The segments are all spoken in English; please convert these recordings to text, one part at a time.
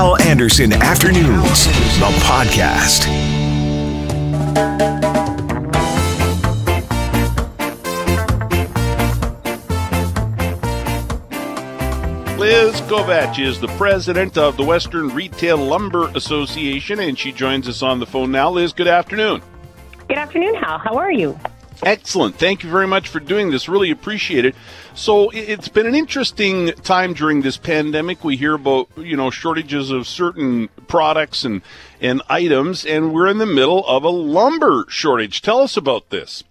Hal Anderson Afternoons, the podcast. Liz Kovach is the president of the Western Retail Lumber Association, and she joins us on the phone now. Liz, good afternoon. Good afternoon, Hal. How are you? Excellent. Thank you very much for doing this. Really appreciate it. So it's been an interesting time during this pandemic. We hear about, you know, shortages of certain products and, and items, and we're in the middle of a lumber shortage. Tell us about this.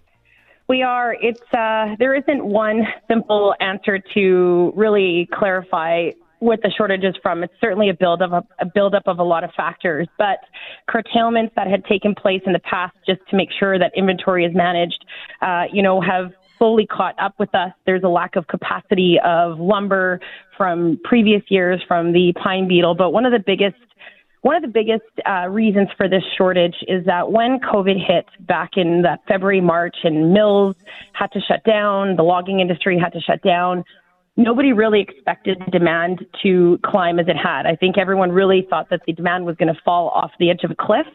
We are. It's uh, there isn't one simple answer to really clarify what the shortage is from. It's certainly a build of a, buildup of a lot of factors, but curtailments that had taken place in the past just to make sure that inventory is managed, uh, you know, have slowly caught up with us. There's a lack of capacity of lumber from previous years from the pine beetle, but one of the biggest one of the biggest uh, reasons for this shortage is that when COVID hit back in February, March, and mills had to shut down, the logging industry had to shut down, nobody really expected the demand to climb as it had. I think everyone really thought that the demand was going to fall off the edge of a cliff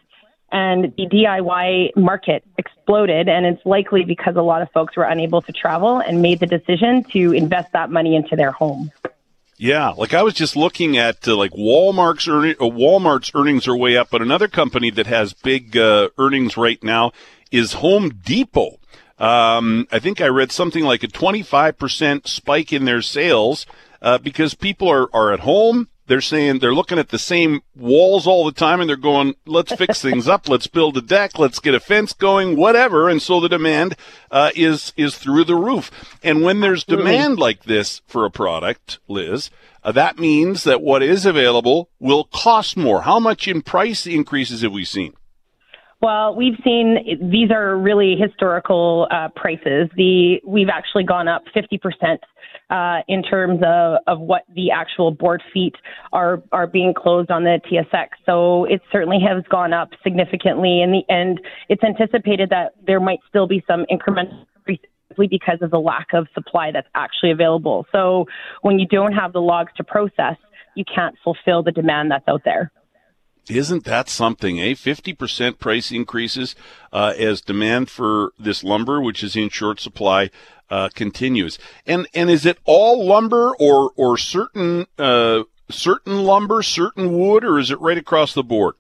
and the DIY market exploded. And it's likely because a lot of folks were unable to travel and made the decision to invest that money into their home. Yeah, like I was just looking at uh, like Walmart's earning, uh, Walmart's earnings are way up, but another company that has big uh, earnings right now is Home Depot. Um, I think I read something like a 25% spike in their sales uh, because people are, are at home. They're saying they're looking at the same walls all the time and they're going, let's fix things up. Let's build a deck. Let's get a fence going, whatever. And so the demand uh, is, is through the roof. And when there's demand like this for a product, Liz, uh, that means that what is available will cost more. How much in price increases have we seen? Well, we've seen these are really historical uh, prices. The we've actually gone up 50 percent uh, in terms of, of what the actual board feet are are being closed on the TSX. So it certainly has gone up significantly. In the end, it's anticipated that there might still be some incremental simply because of the lack of supply that's actually available. So when you don't have the logs to process, you can't fulfill the demand that's out there. Isn't that something, eh? 50% price increases uh, as demand for this lumber, which is in short supply, uh, continues. And and is it all lumber or or certain uh, certain lumber, certain wood, or is it right across the board?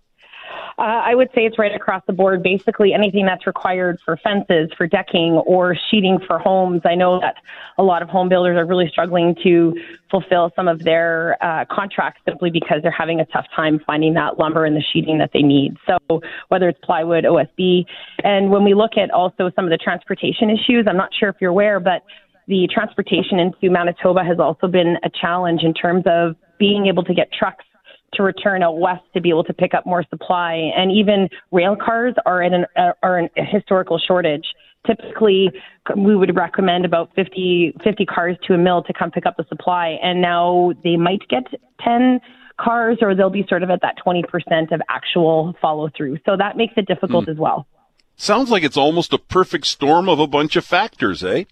Uh, I would say it's right across the board. Basically, anything that's required for fences, for decking, or sheeting for homes. I know that a lot of home builders are really struggling to fulfill some of their uh, contracts simply because they're having a tough time finding that lumber and the sheeting that they need. So, whether it's plywood, OSB, and when we look at also some of the transportation issues, I'm not sure if you're aware, but the transportation into Manitoba has also been a challenge in terms of being able to get trucks to return out west to be able to pick up more supply. And even rail cars are in an, uh, are in a historical shortage. Typically, we would recommend about 50, 50 cars to a mill to come pick up the supply. And now they might get 10 cars or they'll be sort of at that 20% of actual follow through. So that makes it difficult mm. as well. Sounds like it's almost a perfect storm of a bunch of factors, eh?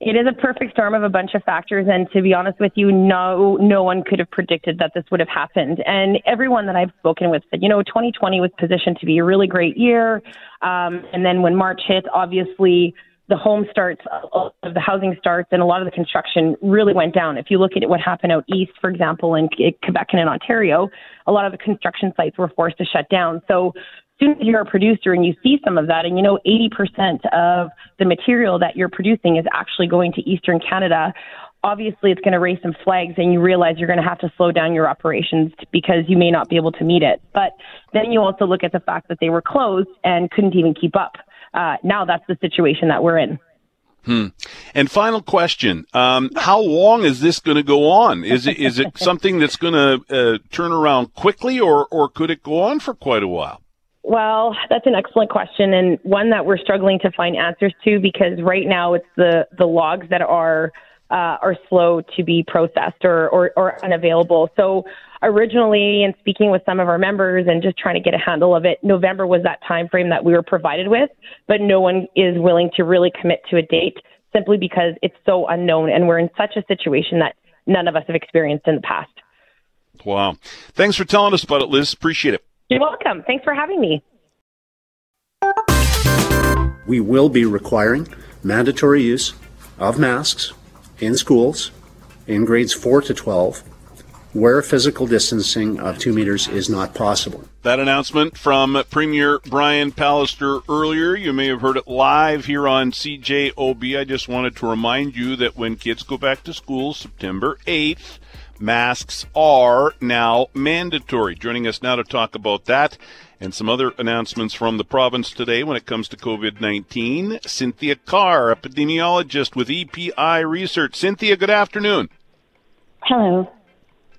It is a perfect storm of a bunch of factors, and to be honest with you, no, no one could have predicted that this would have happened. And everyone that I've spoken with said, you know, 2020 was positioned to be a really great year, um, and then when March hit, obviously the home starts, of the housing starts, and a lot of the construction really went down. If you look at what happened out east, for example, in Quebec and in Ontario, a lot of the construction sites were forced to shut down. So soon as you're a producer and you see some of that, and you know 80% of the material that you're producing is actually going to Eastern Canada, obviously it's going to raise some flags and you realize you're going to have to slow down your operations because you may not be able to meet it. But then you also look at the fact that they were closed and couldn't even keep up. Uh, now that's the situation that we're in. Hmm. And final question: um, How long is this going to go on? Is it is it something that's going to uh, turn around quickly, or or could it go on for quite a while? Well, that's an excellent question and one that we're struggling to find answers to because right now it's the, the logs that are uh, are slow to be processed or, or, or unavailable. So originally, in speaking with some of our members and just trying to get a handle of it, November was that time frame that we were provided with, but no one is willing to really commit to a date simply because it's so unknown and we're in such a situation that none of us have experienced in the past. Wow. Thanks for telling us about it, Liz. Appreciate it. You're welcome. Thanks for having me. We will be requiring mandatory use of masks in schools in grades 4 to 12 where physical distancing of two meters is not possible. That announcement from Premier Brian Pallister earlier, you may have heard it live here on CJOB. I just wanted to remind you that when kids go back to school September 8th, masks are now mandatory. Joining us now to talk about that and some other announcements from the province today when it comes to COVID 19, Cynthia Carr, epidemiologist with EPI Research. Cynthia, good afternoon. Hello.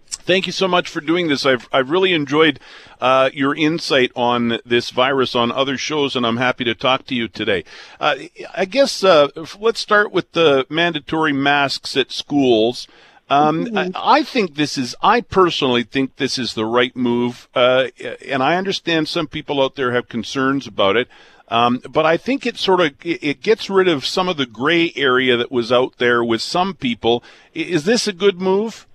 Thank you so much for doing this. I've I've really enjoyed uh, your insight on this virus on other shows, and I'm happy to talk to you today. Uh, I guess uh, let's start with the mandatory masks at schools. Um, mm-hmm. I, I, think this is, I personally think this is the right move. Uh, and I understand some people out there have concerns about it. Um, but I think it sort of, it gets rid of some of the gray area that was out there with some people. Is this a good move?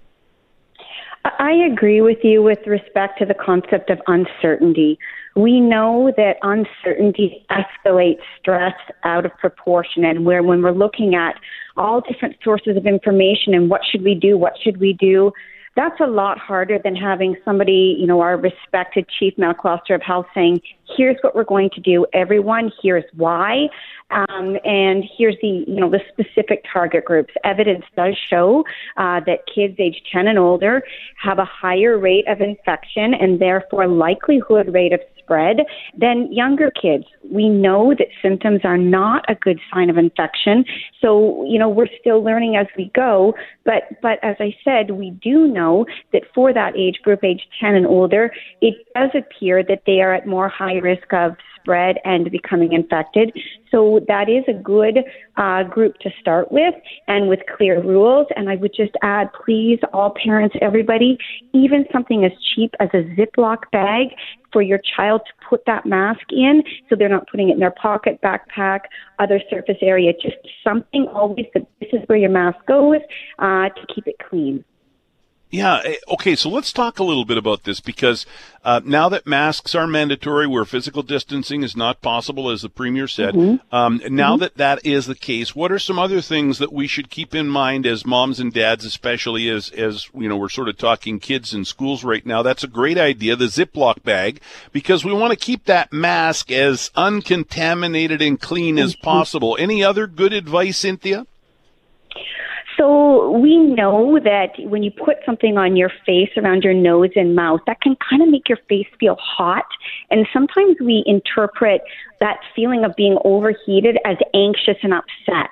I agree with you with respect to the concept of uncertainty. We know that uncertainty escalates stress out of proportion, and where when we're looking at all different sources of information and what should we do, what should we do, that's a lot harder than having somebody, you know, our respected chief medical officer of health saying, here's what we're going to do, everyone, here's why, um, and here's the, you know, the specific target groups. Evidence does show uh, that kids age 10 and older have a higher rate of infection and therefore likelihood rate of spread than younger kids. We know that symptoms are not a good sign of infection. So, you know, we're still learning as we go. But, but as I said, we do know that for that age group, age 10 and older, it does appear that they are at more high risk of spread and becoming infected. So that is a good uh, group to start with and with clear rules. And I would just add, please, all parents, everybody, even something as cheap as a Ziploc bag for your child to put that mask in so they're not putting it in their pocket, backpack, other surface area. Just something always that this is where your mask goes uh, to keep it clean. Yeah. Eh, okay. So let's talk a little bit about this because uh, now that masks are mandatory, where physical distancing is not possible, as the premier said, mm-hmm. um, now mm-hmm. that that is the case, what are some other things that we should keep in mind as moms and dads, especially as as you know we're sort of talking kids in schools right now? That's a great idea, the Ziploc bag, because we want to keep that mask as uncontaminated and clean as mm-hmm. possible. Any other good advice, Cynthia? So we know that when you put something on your face around your nose and mouth, that can kind of make your face feel hot. And sometimes we interpret that feeling of being overheated as anxious and upset.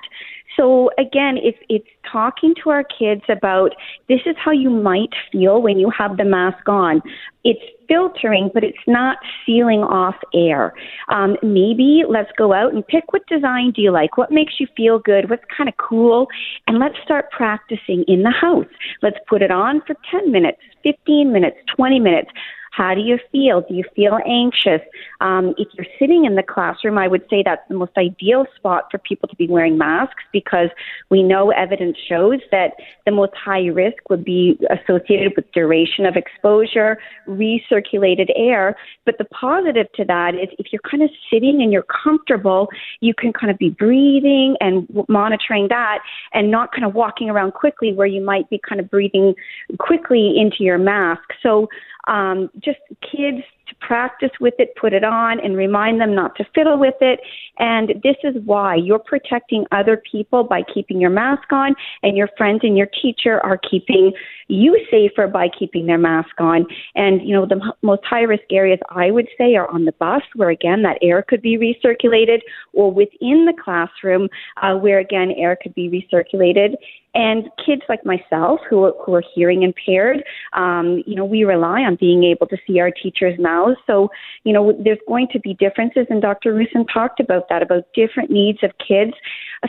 So again, it's it's talking to our kids about this is how you might feel when you have the mask on. It's filtering, but it's not sealing off air. Um, maybe let's go out and pick what design do you like? What makes you feel good? What's kind of cool? And let's start practicing in the house. Let's put it on for 10 minutes, 15 minutes, 20 minutes. How do you feel? Do you feel anxious? Um, if you're sitting in the classroom, I would say that's the most ideal spot for people to be wearing masks because we know evidence shows that the most high risk would be associated with duration of exposure, recirculated air. But the positive to that is if you're kind of sitting and you're comfortable, you can kind of be breathing and monitoring that and not kind of walking around quickly where you might be kind of breathing quickly into your mask. So um, just kids to practice with it, put it on, and remind them not to fiddle with it. And this is why you're protecting other people by keeping your mask on, and your friends and your teacher are keeping you safer by keeping their mask on. And, you know, the most high risk areas I would say are on the bus, where again, that air could be recirculated, or within the classroom, uh, where again, air could be recirculated. And kids like myself who are, who are hearing impaired, um, you know, we rely on being able to see our teachers' mouths. So, you know, there's going to be differences, and Dr. Roussin talked about that, about different needs of kids.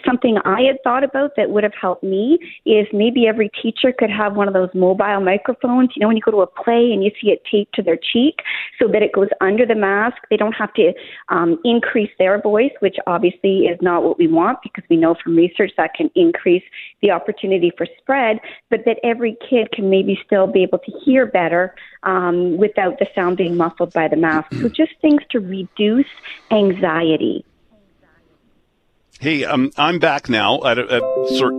Something I had thought about that would have helped me is maybe every teacher could have one of those mobile microphones. You know, when you go to a play and you see it taped to their cheek so that it goes under the mask, they don't have to um, increase their voice, which obviously is not what we want because we know from research that can increase the opportunity opportunity for spread, but that every kid can maybe still be able to hear better um, without the sound being muffled by the mask. so just things to reduce anxiety. Hey, um, I'm back now. At, at, sorry,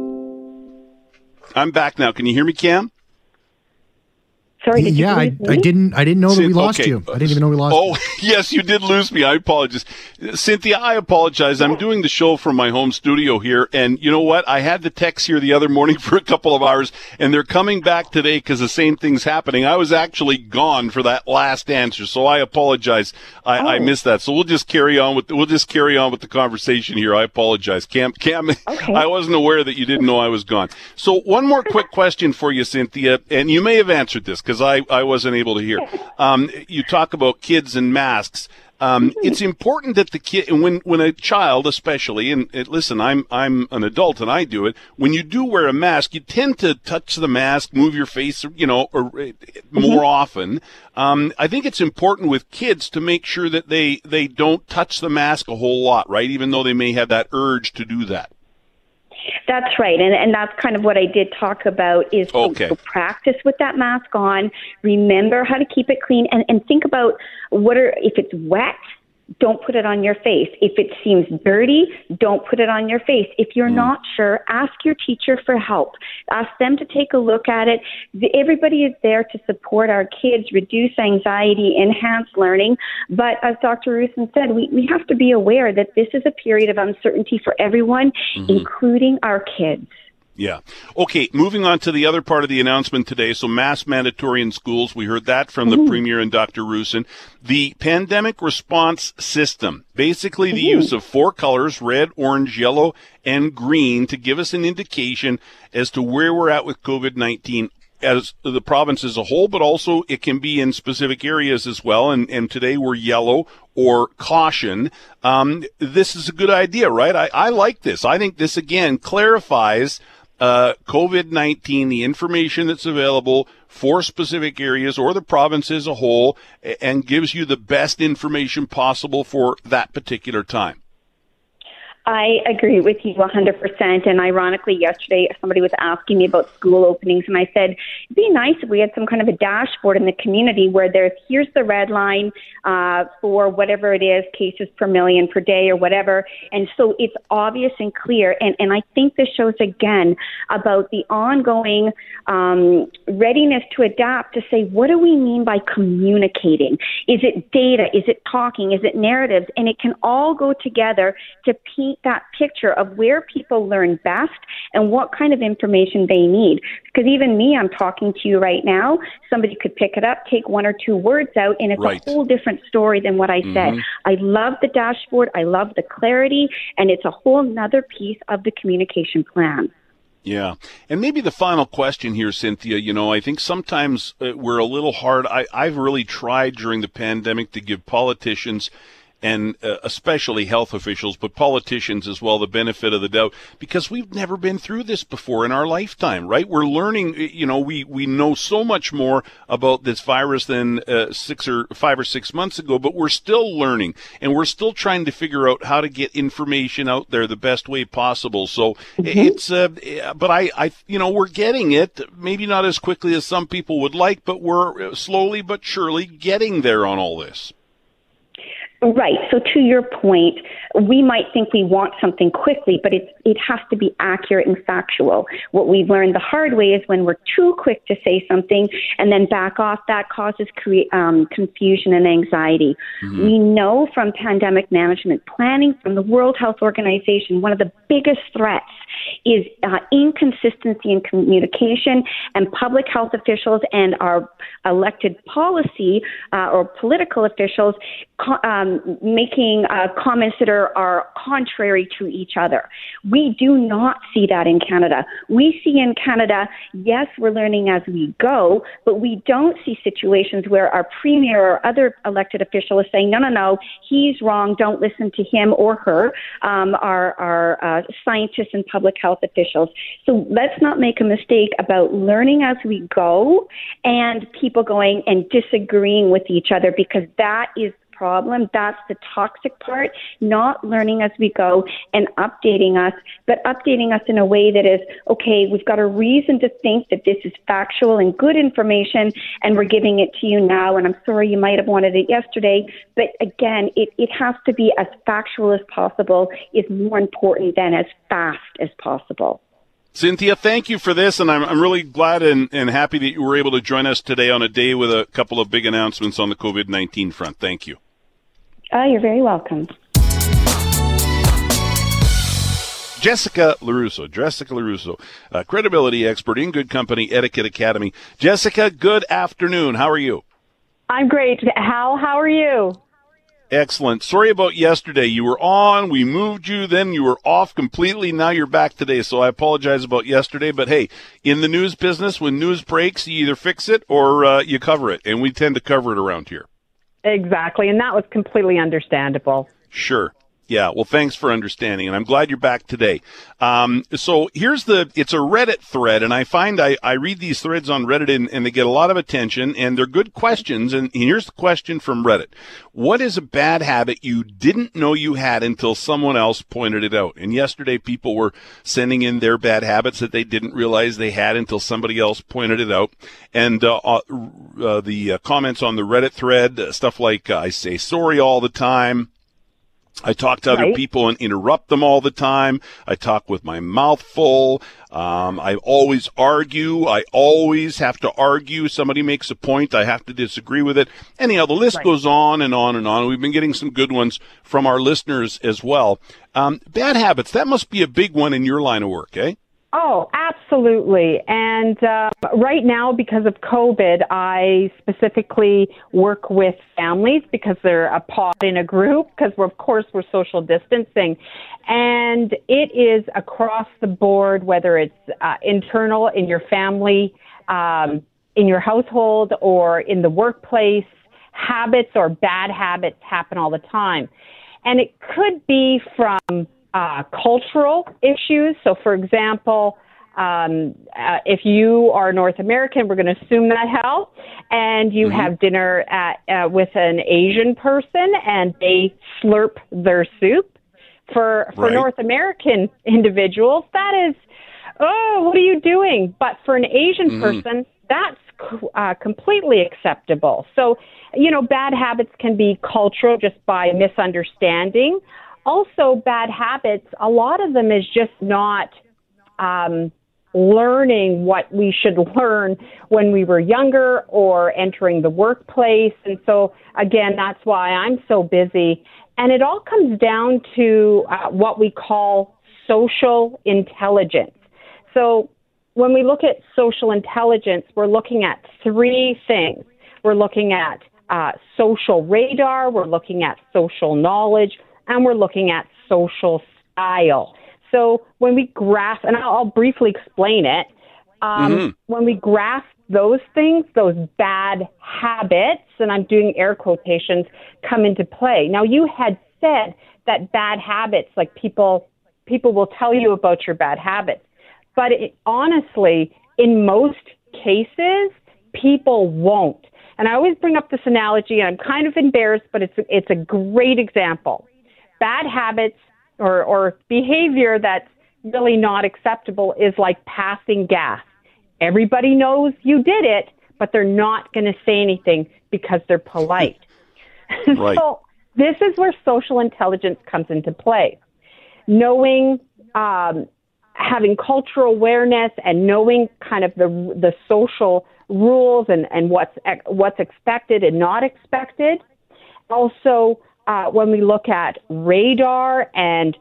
I'm back now. Can you hear me, Cam? Sorry, did yeah, I, I, didn't. I didn't know that we lost okay. you. I didn't even know we lost. You. Oh, you. yes, you did lose me. I apologize, Cynthia. I apologize. I'm doing the show from my home studio here, and you know what? I had the text here the other morning for a couple of hours, and they're coming back today because the same thing's happening. I was actually gone for that last answer, so I apologize. I, oh. I missed that. So we'll just carry on with we'll just carry on with the conversation here. I apologize, Cam. Cam, okay. I wasn't aware that you didn't know I was gone. So one more quick question for you, Cynthia, and you may have answered this because I, I wasn't able to hear. Um, you talk about kids and masks. Um, it's important that the kid, when when a child, especially, and, and, listen, I'm I'm an adult and I do it. When you do wear a mask, you tend to touch the mask, move your face, you know, or, uh, more mm-hmm. often. Um, I think it's important with kids to make sure that they they don't touch the mask a whole lot, right? Even though they may have that urge to do that. That's right, and and that's kind of what I did talk about is okay. to practice with that mask on. Remember how to keep it clean, and and think about what are if it's wet don't put it on your face. If it seems dirty, don't put it on your face. If you're mm. not sure, ask your teacher for help. Ask them to take a look at it. Everybody is there to support our kids, reduce anxiety, enhance learning. But as Dr. Roussin said, we, we have to be aware that this is a period of uncertainty for everyone, mm-hmm. including our kids. Yeah. Okay, moving on to the other part of the announcement today. So mass mandatory in schools. We heard that from the mm-hmm. Premier and Dr. Roussin. The pandemic response system. Basically the mm-hmm. use of four colors, red, orange, yellow, and green to give us an indication as to where we're at with COVID-19 as the province as a whole, but also it can be in specific areas as well. And, and today we're yellow or caution. Um, this is a good idea, right? I, I like this. I think this again clarifies uh, COVID 19, the information that's available for specific areas or the province as a whole, and gives you the best information possible for that particular time. I agree with you 100%. And ironically, yesterday somebody was asking me about school openings, and I said, it'd be nice if we had some kind of a dashboard in the community where there's here's the red line uh, for whatever it is, cases per million per day or whatever. And so it's obvious and clear. And, and I think this shows again about the ongoing um, readiness to adapt to say, what do we mean by communicating? Is it data? Is it talking? Is it narratives? And it can all go together to paint that picture of where people learn best and what kind of information they need. Because even me, I'm talking to you right now. Somebody could pick it up, take one or two words out, and it's right. a whole different story than what I said. Mm-hmm. I love the dashboard. I love the clarity, and it's a whole other piece of the communication plan. Yeah. And maybe the final question here, Cynthia, you know, I think sometimes uh, we're a little hard. I, I've really tried during the pandemic to give politicians and uh, especially health officials, but politicians as well, the benefit of the doubt, because we've never been through this before in our lifetime, right? We're learning, you know, we, we know so much more about this virus than uh, six or five or six months ago, but we're still learning and we're still trying to figure out how to get information out there the best way possible. So mm-hmm. it's, uh, but I, I, you know, we're getting it, maybe not as quickly as some people would like, but we're slowly but surely getting there on all this. Right. So to your point, we might think we want something quickly, but it it has to be accurate and factual. What we've learned the hard way is when we're too quick to say something and then back off, that causes create um, confusion and anxiety. Mm-hmm. We know from pandemic management planning from the World Health Organization, one of the biggest threats is uh, inconsistency in communication, and public health officials and our elected policy uh, or political officials um, making uh, comments that are, are contrary to each other. We do not see that in Canada. We see in Canada, yes, we're learning as we go, but we don't see situations where our premier or other elected official is saying, no, no, no, he's wrong, don't listen to him or her, um, our, our uh, scientists and public health officials. So let's not make a mistake about learning as we go and people going and disagreeing with each other because that is problem. That's the toxic part, not learning as we go and updating us, but updating us in a way that is, okay, we've got a reason to think that this is factual and good information and we're giving it to you now. And I'm sorry you might have wanted it yesterday, but again, it, it has to be as factual as possible is more important than as fast as possible. Cynthia, thank you for this, and I'm, I'm really glad and, and happy that you were able to join us today on a day with a couple of big announcements on the COVID 19 front. Thank you. Oh, you're very welcome. Jessica LaRusso. Jessica LaRusso, credibility expert in good company, Etiquette Academy. Jessica, good afternoon. How are you? I'm great. Hal, how are you? Excellent. Sorry about yesterday. You were on, we moved you, then you were off completely. Now you're back today. So I apologize about yesterday. But hey, in the news business, when news breaks, you either fix it or uh, you cover it. And we tend to cover it around here. Exactly. And that was completely understandable. Sure. Yeah, well, thanks for understanding, and I'm glad you're back today. Um, so here's the, it's a Reddit thread, and I find I, I read these threads on Reddit and, and they get a lot of attention, and they're good questions, and here's the question from Reddit. What is a bad habit you didn't know you had until someone else pointed it out? And yesterday people were sending in their bad habits that they didn't realize they had until somebody else pointed it out. And uh, uh, uh the uh, comments on the Reddit thread, uh, stuff like, I say sorry all the time, I talk to other right. people and interrupt them all the time. I talk with my mouth full. Um, I always argue. I always have to argue. Somebody makes a point. I have to disagree with it. Anyhow, the list right. goes on and on and on. We've been getting some good ones from our listeners as well. Um, bad habits. That must be a big one in your line of work, eh? Oh, absolutely. And uh, right now, because of COVID, I specifically work with families because they're a pod in a group, because of course we're social distancing. And it is across the board, whether it's uh, internal in your family, um, in your household, or in the workplace, habits or bad habits happen all the time. And it could be from uh, cultural issues. So, for example, um, uh, if you are North American, we're going to assume that Hal, and you mm-hmm. have dinner at uh, with an Asian person, and they slurp their soup. For for right. North American individuals, that is, oh, what are you doing? But for an Asian mm-hmm. person, that's uh, completely acceptable. So, you know, bad habits can be cultural just by misunderstanding also bad habits, a lot of them is just not um, learning what we should learn when we were younger or entering the workplace. And so, again, that's why I'm so busy. And it all comes down to uh, what we call social intelligence. So, when we look at social intelligence, we're looking at three things. We're looking at uh, social radar, we're looking at social knowledge, and we're looking at social style. So when we grasp, and I'll, I'll briefly explain it, um, mm-hmm. when we grasp those things, those bad habits, and I'm doing air quotations, come into play. Now you had said that bad habits, like people, people will tell you about your bad habits, but it, honestly, in most cases, people won't. And I always bring up this analogy, and I'm kind of embarrassed, but it's it's a great example bad habits or, or behavior that's really not acceptable is like passing gas. Everybody knows you did it, but they're not going to say anything because they're polite. Right. so this is where social intelligence comes into play. Knowing, um, having cultural awareness and knowing kind of the, the social rules and, and what's, what's expected and not expected. Also, uh, when we look at radar and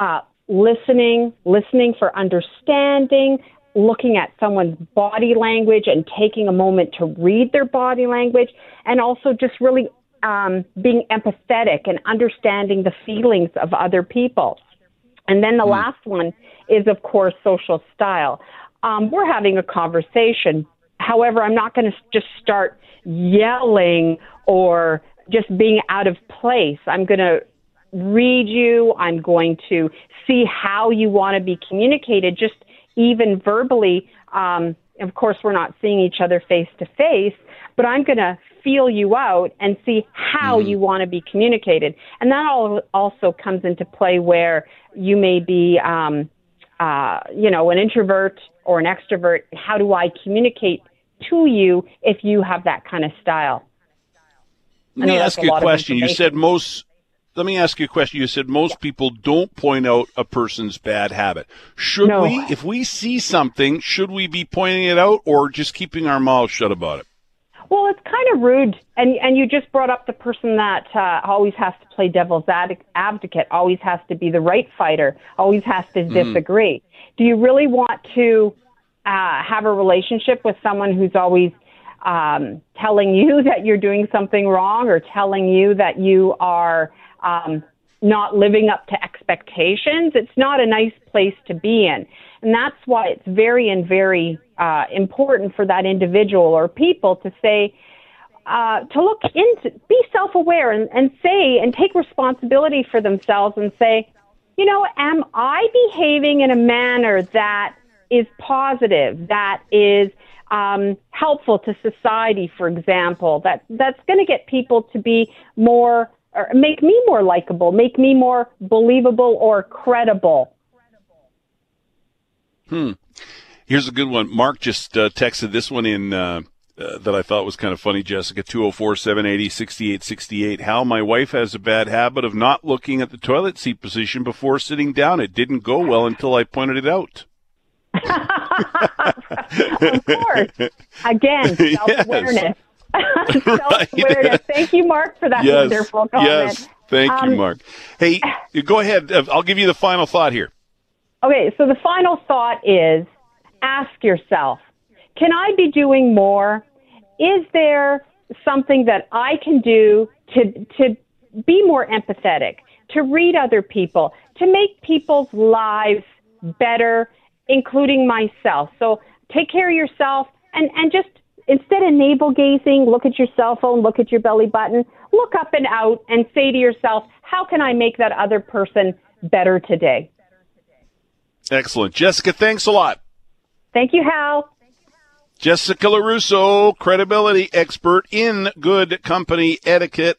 uh, listening, listening for understanding, looking at someone's body language and taking a moment to read their body language, and also just really um, being empathetic and understanding the feelings of other people. And then the mm. last one is, of course, social style. Um, we're having a conversation. However, I'm not going to just start yelling or just being out of place. I'm going to read you. I'm going to see how you want to be communicated, just even verbally. Um, of course, we're not seeing each other face to face, but I'm going to feel you out and see how mm-hmm. you want to be communicated. And that all also comes into play where you may be, um, uh, you know, an introvert or an extrovert. How do I communicate to you if you have that kind of style? Let me ask you a question. You said most. Let me ask you a question. You said most yeah. people don't point out a person's bad habit. Should no. we, if we see something, should we be pointing it out or just keeping our mouths shut about it? Well, it's kind of rude, and and you just brought up the person that uh, always has to play devil's ad- advocate, always has to be the right fighter, always has to mm. disagree. Do you really want to uh, have a relationship with someone who's always um, telling you that you're doing something wrong or telling you that you are um, not living up to expectations? It's not a nice place to be in. And that's why it's very and very uh, important for that individual or people to say, uh, to look into, be self aware and, and say, and take responsibility for themselves and say, you know, am I behaving in a manner that is positive, that is um, helpful to society, for example, that, that's going to get people to be more, or make me more likable, make me more believable or credible Hmm. Here's a good one. Mark just uh, texted this one in uh, uh, that I thought was kind of funny, Jessica. 204 780 6868. How my wife has a bad habit of not looking at the toilet seat position before sitting down. It didn't go well until I pointed it out. of course. Again, self awareness. self awareness. Thank you, Mark, for that yes. wonderful comment. Yes. Thank um, you, Mark. Hey, go ahead. I'll give you the final thought here. Okay, so the final thought is ask yourself can I be doing more? Is there something that I can do to, to be more empathetic, to read other people, to make people's lives better, including myself? So take care of yourself and, and just instead of navel gazing, look at your cell phone, look at your belly button, look up and out and say to yourself, how can I make that other person better today? Excellent. Jessica, thanks a lot. Thank you, Hal. Jessica LaRusso, credibility expert in good company etiquette.